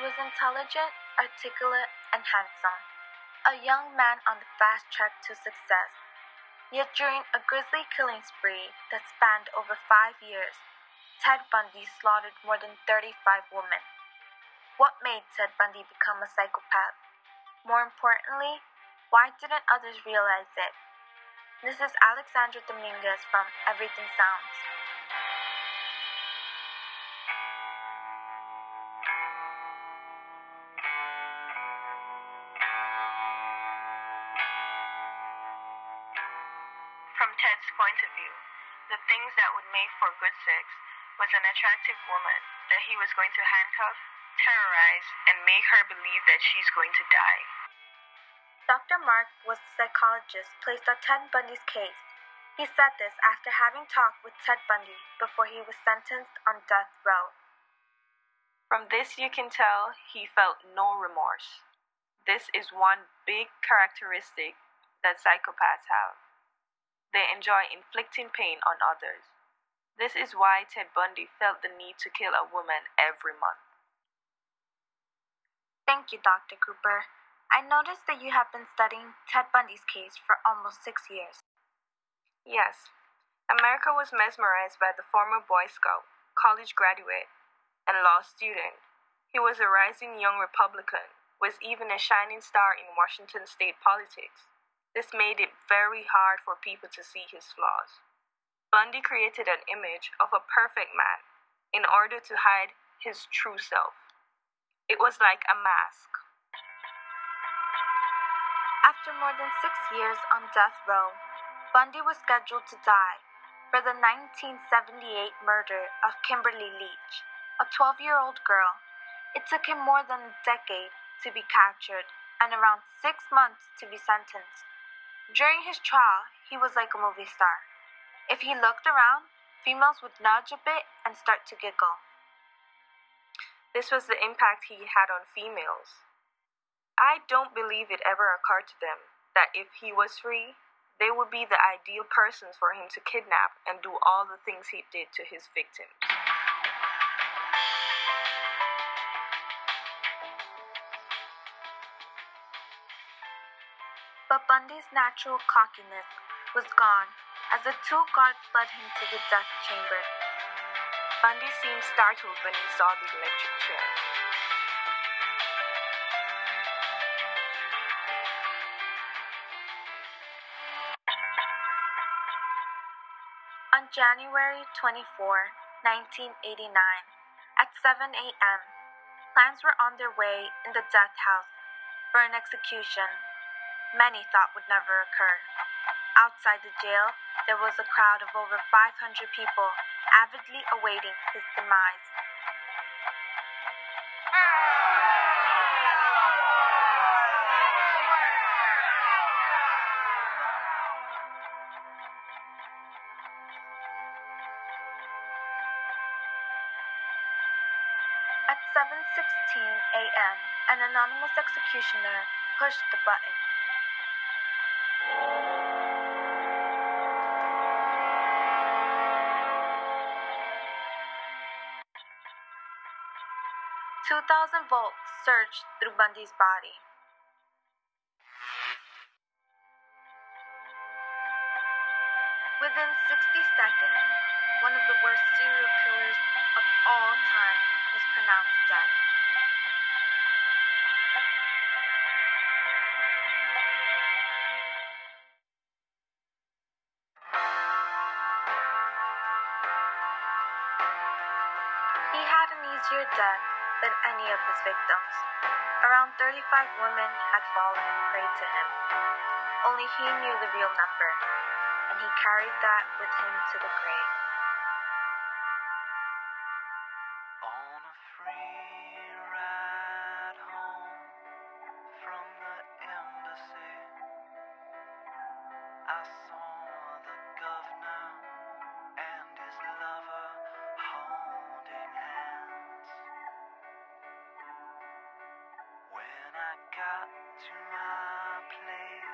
was intelligent, articulate, and handsome, a young man on the fast track to success. Yet during a grisly killing spree that spanned over five years, Ted Bundy slaughtered more than 35 women. What made Ted Bundy become a psychopath? More importantly, why didn't others realize it? This is Alexandra Dominguez from Everything Sounds. Ted's point of view, the things that would make for good sex was an attractive woman that he was going to handcuff, terrorize, and make her believe that she's going to die. Dr. Mark was the psychologist placed on Ted Bundy's case. He said this after having talked with Ted Bundy before he was sentenced on death row. From this, you can tell he felt no remorse. This is one big characteristic that psychopaths have. They enjoy inflicting pain on others. This is why Ted Bundy felt the need to kill a woman every month. Thank you, Dr. Cooper. I noticed that you have been studying Ted Bundy's case for almost six years. Yes, America was mesmerized by the former Boy Scout, college graduate, and law student. He was a rising young Republican, was even a shining star in Washington state politics. This made it very hard for people to see his flaws. Bundy created an image of a perfect man in order to hide his true self. It was like a mask. After more than six years on death row, Bundy was scheduled to die for the 1978 murder of Kimberly Leach, a 12 year old girl. It took him more than a decade to be captured and around six months to be sentenced. During his trial, he was like a movie star. If he looked around, females would nudge a bit and start to giggle. This was the impact he had on females. I don't believe it ever occurred to them that if he was free, they would be the ideal persons for him to kidnap and do all the things he did to his victims. But Bundy's natural cockiness was gone as the two guards led him to the death chamber. Bundy seemed startled when he saw the electric chair. On January 24, 1989, at 7 a.m., plans were on their way in the death house for an execution many thought would never occur. Outside the jail, there was a crowd of over 500 people avidly awaiting his demise. At 7:16 a.m., an anonymous executioner pushed the button. Two thousand volts surged through Bundy's body. Within 60 seconds, one of the worst serial killers of all time was pronounced dead. He had an easier death than any of his victims. Around 35 women had fallen prey to him. Only he knew the real number, and he carried that with him to the grave. On a got to my place.